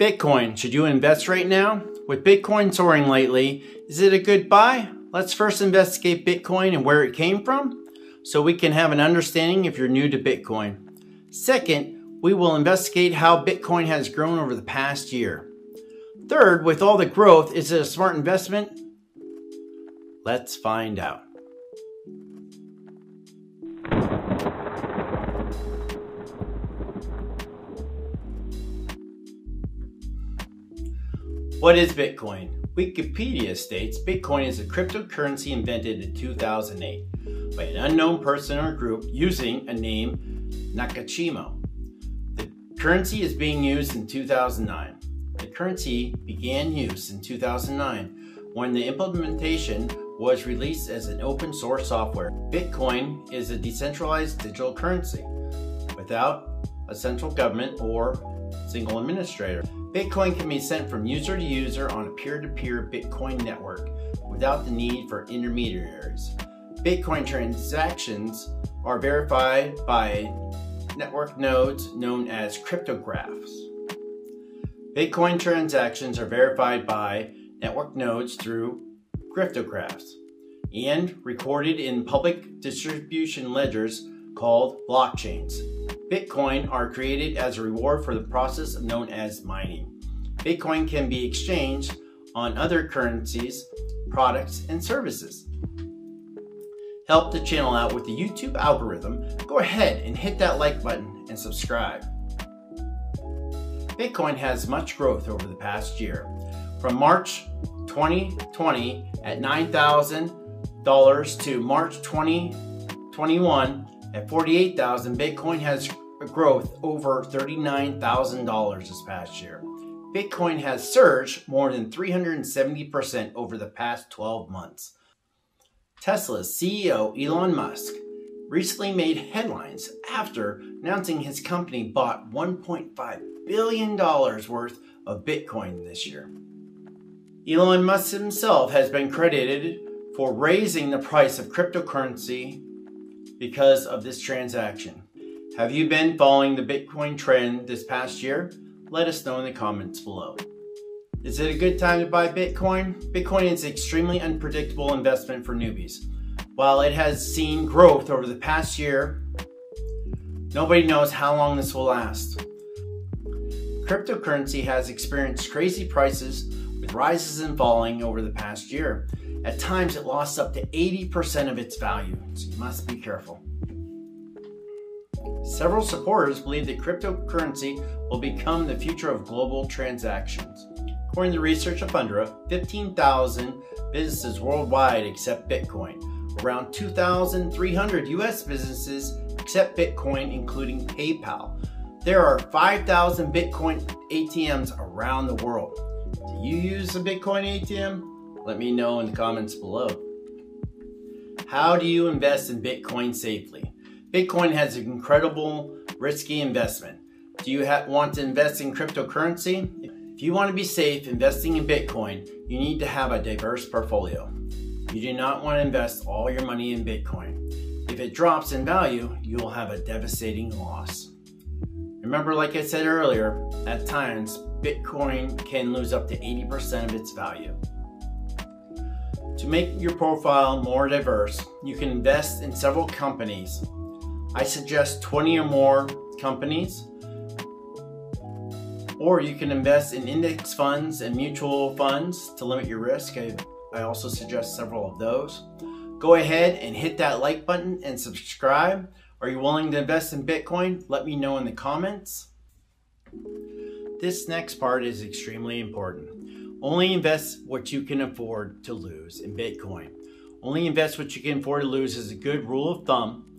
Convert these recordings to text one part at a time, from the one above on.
Bitcoin, should you invest right now? With Bitcoin soaring lately, is it a good buy? Let's first investigate Bitcoin and where it came from so we can have an understanding if you're new to Bitcoin. Second, we will investigate how Bitcoin has grown over the past year. Third, with all the growth, is it a smart investment? Let's find out. What is Bitcoin? Wikipedia states Bitcoin is a cryptocurrency invented in 2008 by an unknown person or group using a name Nakamoto. The currency is being used in 2009. The currency began use in 2009 when the implementation was released as an open source software. Bitcoin is a decentralized digital currency without a central government or single administrator. Bitcoin can be sent from user to user on a peer to peer Bitcoin network without the need for intermediaries. Bitcoin transactions are verified by network nodes known as cryptographs. Bitcoin transactions are verified by network nodes through cryptographs and recorded in public distribution ledgers called blockchains. Bitcoin are created as a reward for the process known as mining. Bitcoin can be exchanged on other currencies, products, and services. Help the channel out with the YouTube algorithm, go ahead and hit that like button and subscribe. Bitcoin has much growth over the past year. From March 2020 at $9,000 to March 2021 at 48,000, Bitcoin has growth over $39,000 this past year. Bitcoin has surged more than 370% over the past 12 months. Tesla's CEO Elon Musk recently made headlines after announcing his company bought $1.5 billion worth of Bitcoin this year. Elon Musk himself has been credited for raising the price of cryptocurrency because of this transaction. Have you been following the Bitcoin trend this past year? Let us know in the comments below. Is it a good time to buy Bitcoin? Bitcoin is an extremely unpredictable investment for newbies. While it has seen growth over the past year, nobody knows how long this will last. Cryptocurrency has experienced crazy prices with rises and falling over the past year. At times, it lost up to 80% of its value, so you must be careful. Several supporters believe that cryptocurrency will become the future of global transactions. According to research of Fundera, 15,000 businesses worldwide accept Bitcoin. Around 2,300 US businesses accept Bitcoin, including PayPal. There are 5,000 Bitcoin ATMs around the world. Do you use a Bitcoin ATM? Let me know in the comments below. How do you invest in Bitcoin safely? Bitcoin has an incredible risky investment. Do you want to invest in cryptocurrency? If you want to be safe investing in Bitcoin, you need to have a diverse portfolio. You do not want to invest all your money in Bitcoin. If it drops in value, you will have a devastating loss. Remember, like I said earlier, at times Bitcoin can lose up to 80% of its value. To make your profile more diverse, you can invest in several companies. I suggest 20 or more companies. Or you can invest in index funds and mutual funds to limit your risk. I, I also suggest several of those. Go ahead and hit that like button and subscribe. Are you willing to invest in Bitcoin? Let me know in the comments. This next part is extremely important. Only invest what you can afford to lose in Bitcoin. Only invest what you can afford to lose is a good rule of thumb.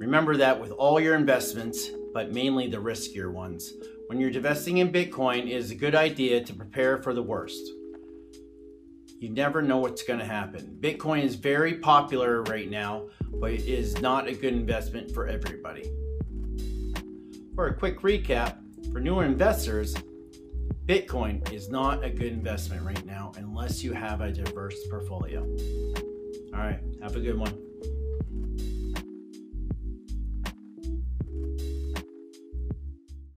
Remember that with all your investments, but mainly the riskier ones. When you're investing in Bitcoin, it is a good idea to prepare for the worst. You never know what's going to happen. Bitcoin is very popular right now, but it is not a good investment for everybody. For a quick recap, for newer investors, Bitcoin is not a good investment right now unless you have a diverse portfolio. All right, have a good one.